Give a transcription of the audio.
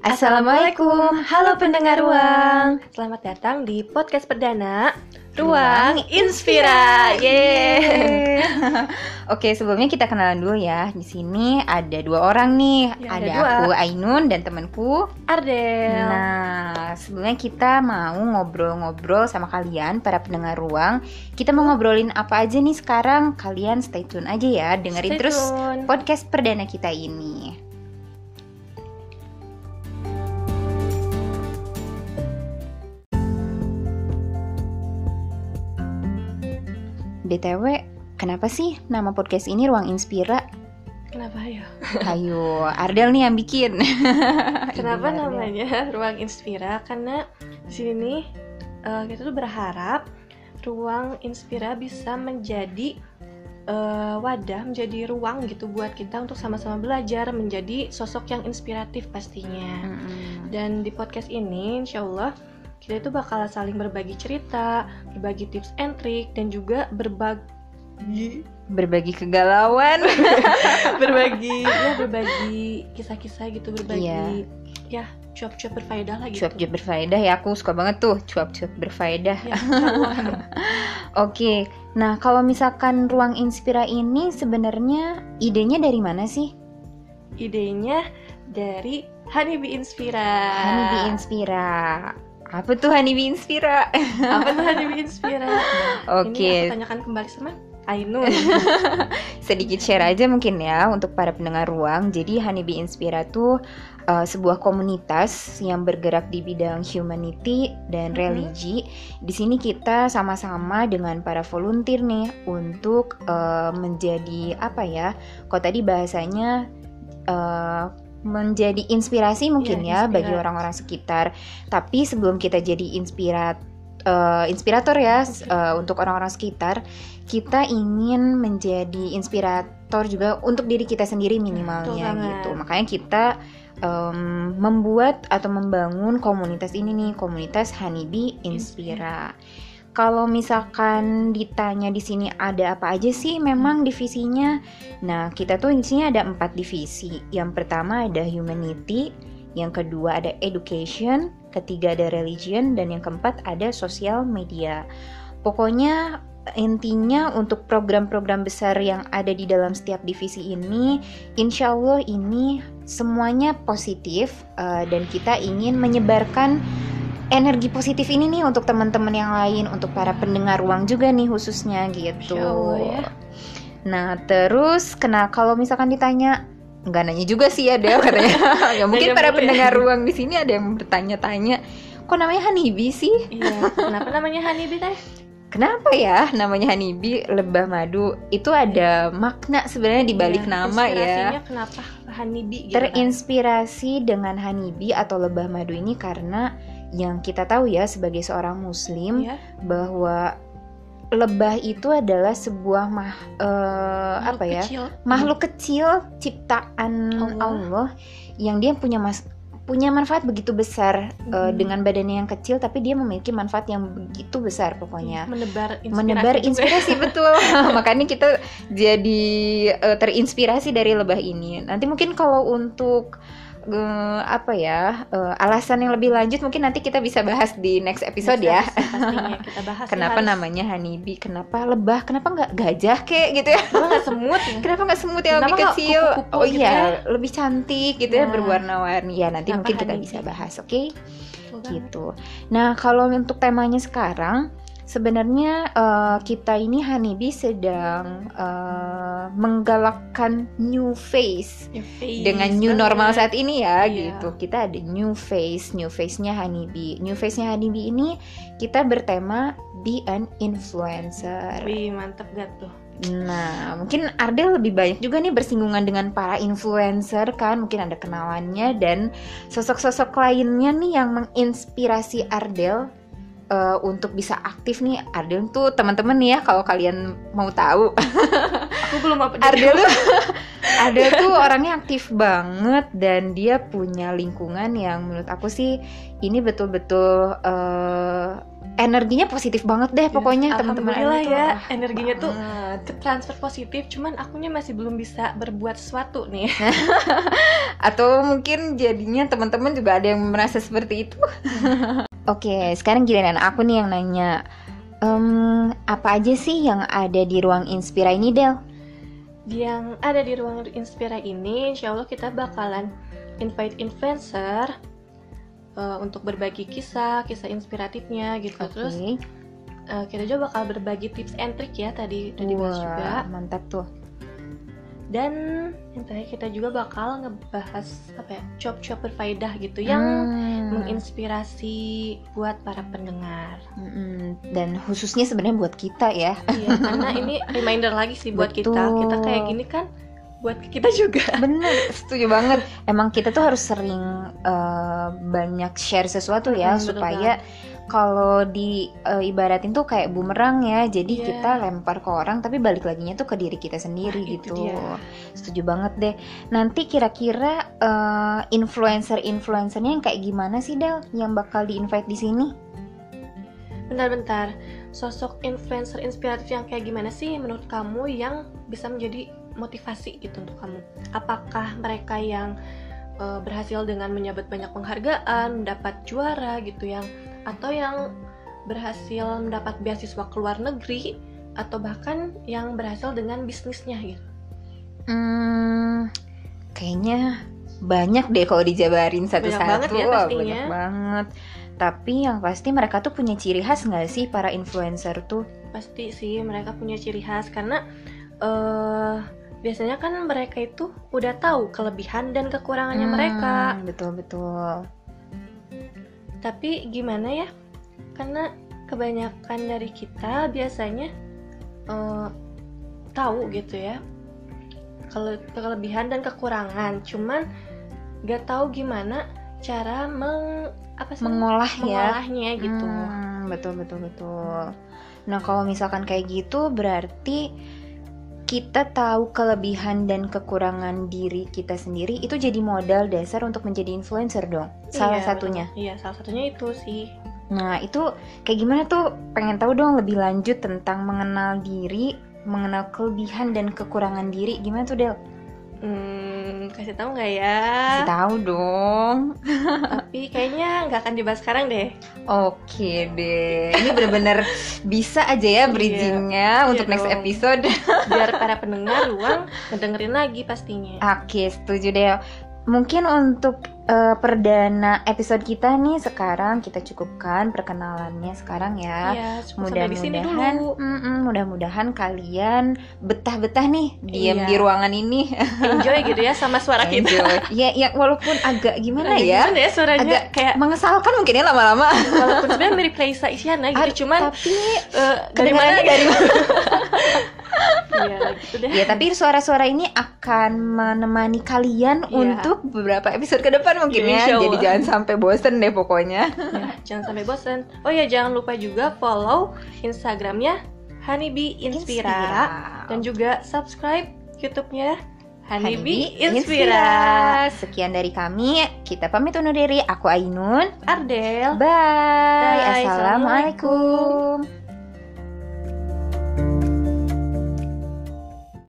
Assalamualaikum, halo pendengar ruang. Selamat datang di podcast perdana Ruang Inspira. Yeay. Oke, sebelumnya kita kenalan dulu ya. Di sini ada dua orang nih. Ya, ada ada dua. aku Ainun dan temanku. Ardel. Nah, sebelumnya kita mau ngobrol-ngobrol sama kalian para pendengar ruang. Kita mau ngobrolin apa aja nih sekarang? Kalian stay tune aja ya, dengerin Stay terus tune. podcast perdana kita ini. BTW, kenapa sih nama podcast ini Ruang Inspira? Kenapa ya? Ayo, Ardel nih yang bikin. Kenapa namanya Ruang Inspira? Karena di sini eh, kita tuh berharap Ruang Inspira bisa menjadi eh, wadah, menjadi ruang gitu buat kita untuk sama-sama belajar, menjadi sosok yang inspiratif pastinya. Mm-mm. Dan di podcast ini, insya Allah kita itu bakal saling berbagi cerita, berbagi tips and trick, dan juga berbagi Berbagi kegalauan. berbagi ya berbagi kisah-kisah gitu, berbagi Iya. ya cuap-cuap berfaedah lah gitu. Cuap-cuap berfaedah ya, aku suka banget tuh cuap-cuap berfaedah. Ya. Oke, nah kalau misalkan ruang inspira ini sebenarnya idenya dari mana sih? Idenya dari Honeybee Inspira. Honeybee Inspira. Apa tuh Honeybee Inspira? Apa tuh Honeybee Inspira? Nah, Ini Oke, aku tanyakan kembali sama Ainun. sedikit share aja mungkin ya untuk para pendengar ruang. Jadi Honeybee Inspira tuh uh, sebuah komunitas yang bergerak di bidang humanity dan Mhm. religi. Di sini kita sama-sama dengan para volunteer nih untuk uh, menjadi apa ya? Kok tadi bahasanya uh, menjadi inspirasi mungkin Iya, ya bagi inspira- orang-orang sekitar. Tapi sebelum kita jadi inspirat uh, inspirator ya uh, untuk orang-orang sekitar, kita ingin menjadi inspirator juga untuk diri kita sendiri minimalnya Betul banget. gitu. Makanya kita em, membuat atau membangun komunitas ini nih, komunitas Honeybee Inspira. Kalau misalkan ditanya di sini ada apa aja sih memang divisinya? Nah, kita tuh di sini ada empat divisi. Yang pertama ada humanity, yang kedua ada education, ketiga ada religion, dan yang keempat ada social media. Pokoknya intinya untuk program-program besar yang ada di dalam setiap divisi ini, insya Allah ini semuanya positif eh, dan kita ingin menyebarkan energi positif ini nih untuk teman-teman yang lain, untuk para pendengar ruang juga nih khususnya gitu. Allah ya. Nah terus, kena kalau misalkan ditanya nggak nanya juga sih ya Del katanya. ya mungkin para ya. pendengar ruang di sini ada yang bertanya-tanya, kok namanya Honeybee sih? Iya. Kenapa namanya Honeybee teh? Kenapa ya namanya Honeybee lebah madu? Itu ada makna sebenarnya di balik Iya, nama ya. kenapa Honeybee gitu kan? Terinspirasi dengan honeybee atau lebah madu ini karena yang kita tahu ya sebagai seorang muslim Iya. bahwa lebah itu adalah sebuah mah Makhluk apa ya? kecil. makhluk kecil ciptaan Allah. Allah, yang dia punya mas punya manfaat begitu besar eh, Mhm. dengan badannya yang kecil tapi dia memiliki manfaat yang begitu besar pokoknya menebar inspirasi menebar juga. inspirasi betul makanya kita jadi eh, terinspirasi dari lebah ini nanti mungkin kalau untuk eh, apa ya eh, alasan yang lebih lanjut mungkin nanti kita bisa bahas di next episode ya Next episode pastinya kita bahas ya, kenapa harus. namanya honeybee kenapa lebah kenapa nggak gajah kek gitu ya Kenapa nggak semut ya? kenapa nggak semut yang lebih kecil kupu-kupu oh gitu iya ya? lebih cantik gitu ya Nah. berwarna-warni ya nanti Kenapa mungkin kita honeybee? bisa bahas oke banget. gitu. Nah, kalau untuk temanya sekarang sebenarnya eh, kita ini Honeybee sedang eh, menggalakkan new face dengan new normal saat ini ya Iya. gitu. Kita ada new face, new face-nya Honeybee. New face-nya Honeybee ini kita bertema be an influencer. Wih mantep gak tuh Nah, mungkin Ardel lebih banyak juga nih bersinggungan dengan para influencer kan, mungkin ada kenalannya dan sosok-sosok lainnya nih yang menginspirasi Ardel eh, untuk bisa aktif nih. Ardel tuh teman-teman nih ya kalau kalian mau tahu, Aku belum apa Ardel tuh Ardel tuh orangnya aktif banget dan dia punya lingkungan yang menurut aku sih ini betul-betul eh, energinya positif banget deh pokoknya teman-teman Alhamdulillah tuh, ya energinya tuh ke transfer positif cuman akunya masih belum bisa berbuat sesuatu nih. Atau mungkin jadinya teman-teman juga ada yang merasa seperti itu oke sekarang giliran aku nih yang nanya Em, apa aja sih yang ada di ruang inspira ini Del? Yang ada di ruang Inspira ini insya Allah kita bakalan invite influencer uh, untuk berbagi kisah kisah inspiratifnya gitu. Oke. Terus uh, kita juga bakal berbagi tips and trick ya tadi udah dibahas Wah, juga. mantap tuh. Dan yang terakhir kita juga bakal ngebahas apa ya job-job berfaedah gitu. Yang Hmm. Menginspirasi buat para pendengar. Mm-mm. dan khususnya sebenarnya buat kita ya. Iya karena ini reminder lagi sih buat kita. Betul. kita kayak gini kan buat kita juga. Bener setuju banget. Emang kita tuh harus sering eh, banyak share sesuatu ya Mm, betul supaya kalau di eh, ibaratin tuh kayak bumerang ya jadi Iya. kita lempar ke orang tapi balik laginya tuh ke diri kita sendiri Nah, itu gitu dia. setuju banget deh nanti kira-kira eh, influencer-influencernya yang kayak gimana sih Del yang bakal di invite di sini Bentar-bentar, sosok influencer inspiratif yang kayak gimana sih menurut kamu yang bisa menjadi motivasi gitu untuk kamu? Apakah mereka yang eh, berhasil dengan menyabet banyak penghargaan, mendapat juara gitu yang atau yang berhasil mendapat beasiswa ke luar negeri atau bahkan yang berhasil dengan bisnisnya gitu? Hmm, kayaknya banyak deh kalau dijabarin satu-satu. banget ya Wah, pastinya. banyak banget. Tapi yang pasti mereka tuh punya ciri khas nggak sih para influencer tuh? Pasti sih mereka punya ciri khas karena eh biasanya kan mereka itu udah tahu kelebihan dan kekurangannya Hmm, mereka. Betul betul. Tapi gimana ya? Karena kebanyakan dari kita biasanya eh, tahu gitu ya kele- kelebihan dan kekurangan, cuman gak tahu gimana cara meng apa sih Mengolah ya. mengolahnya gitu. Hmm, betul betul betul. Nah kalau misalkan kayak gitu berarti kita tahu kelebihan dan kekurangan diri kita sendiri itu jadi modal dasar untuk menjadi influencer dong. Salah Iya, satunya. betul. Iya, salah satunya itu sih. Nah, itu kayak gimana tuh? Pengen tahu dong lebih lanjut tentang mengenal diri, mengenal kelebihan dan kekurangan diri. Gimana tuh, Del? Hmm, kasih tahu nggak ya? Kasih tahu dong. Tapi kayaknya nggak akan dibahas sekarang deh. Oke deh. Ini bener-bener bisa aja ya bridgingnya untuk Iya next dong. episode. Biar para pendengar ruang ngedengerin lagi pastinya. Oke, setuju deh. Mungkin untuk eh, perdana episode kita nih sekarang kita cukupkan perkenalannya sekarang ya. Sini Mudah-mudahan. Mm-mm, mudah-mudahan kalian betah-betah nih diam Iya. di ruangan ini. Enjoy gitu ya sama suara kita. Enjoy. ya, ya walaupun agak gimana Agak ya, Gimana ya suaranya Agak kayak mengesalkan mungkin ya lama-lama. walaupun sebenarnya mirip Raisa Isyana gitu, Aduh, cuman tapi eh, dari mana dari mana? Gitu deh. ya, tapi suara-suara ini akan menemani kalian Iya. untuk beberapa episode ke depan mungkin Iya, ya. Jadi jangan sampai bosen deh pokoknya. Ya, jangan sampai bosan. Oh ya, jangan lupa juga follow Instagramnya Honeybee Inspira, dan juga subscribe YouTube-nya Honeybee Inspira. Sekian dari kami. Kita pamit undur diri. Aku Ainun. Ardel. Bye. Bye. Assalamualaikum.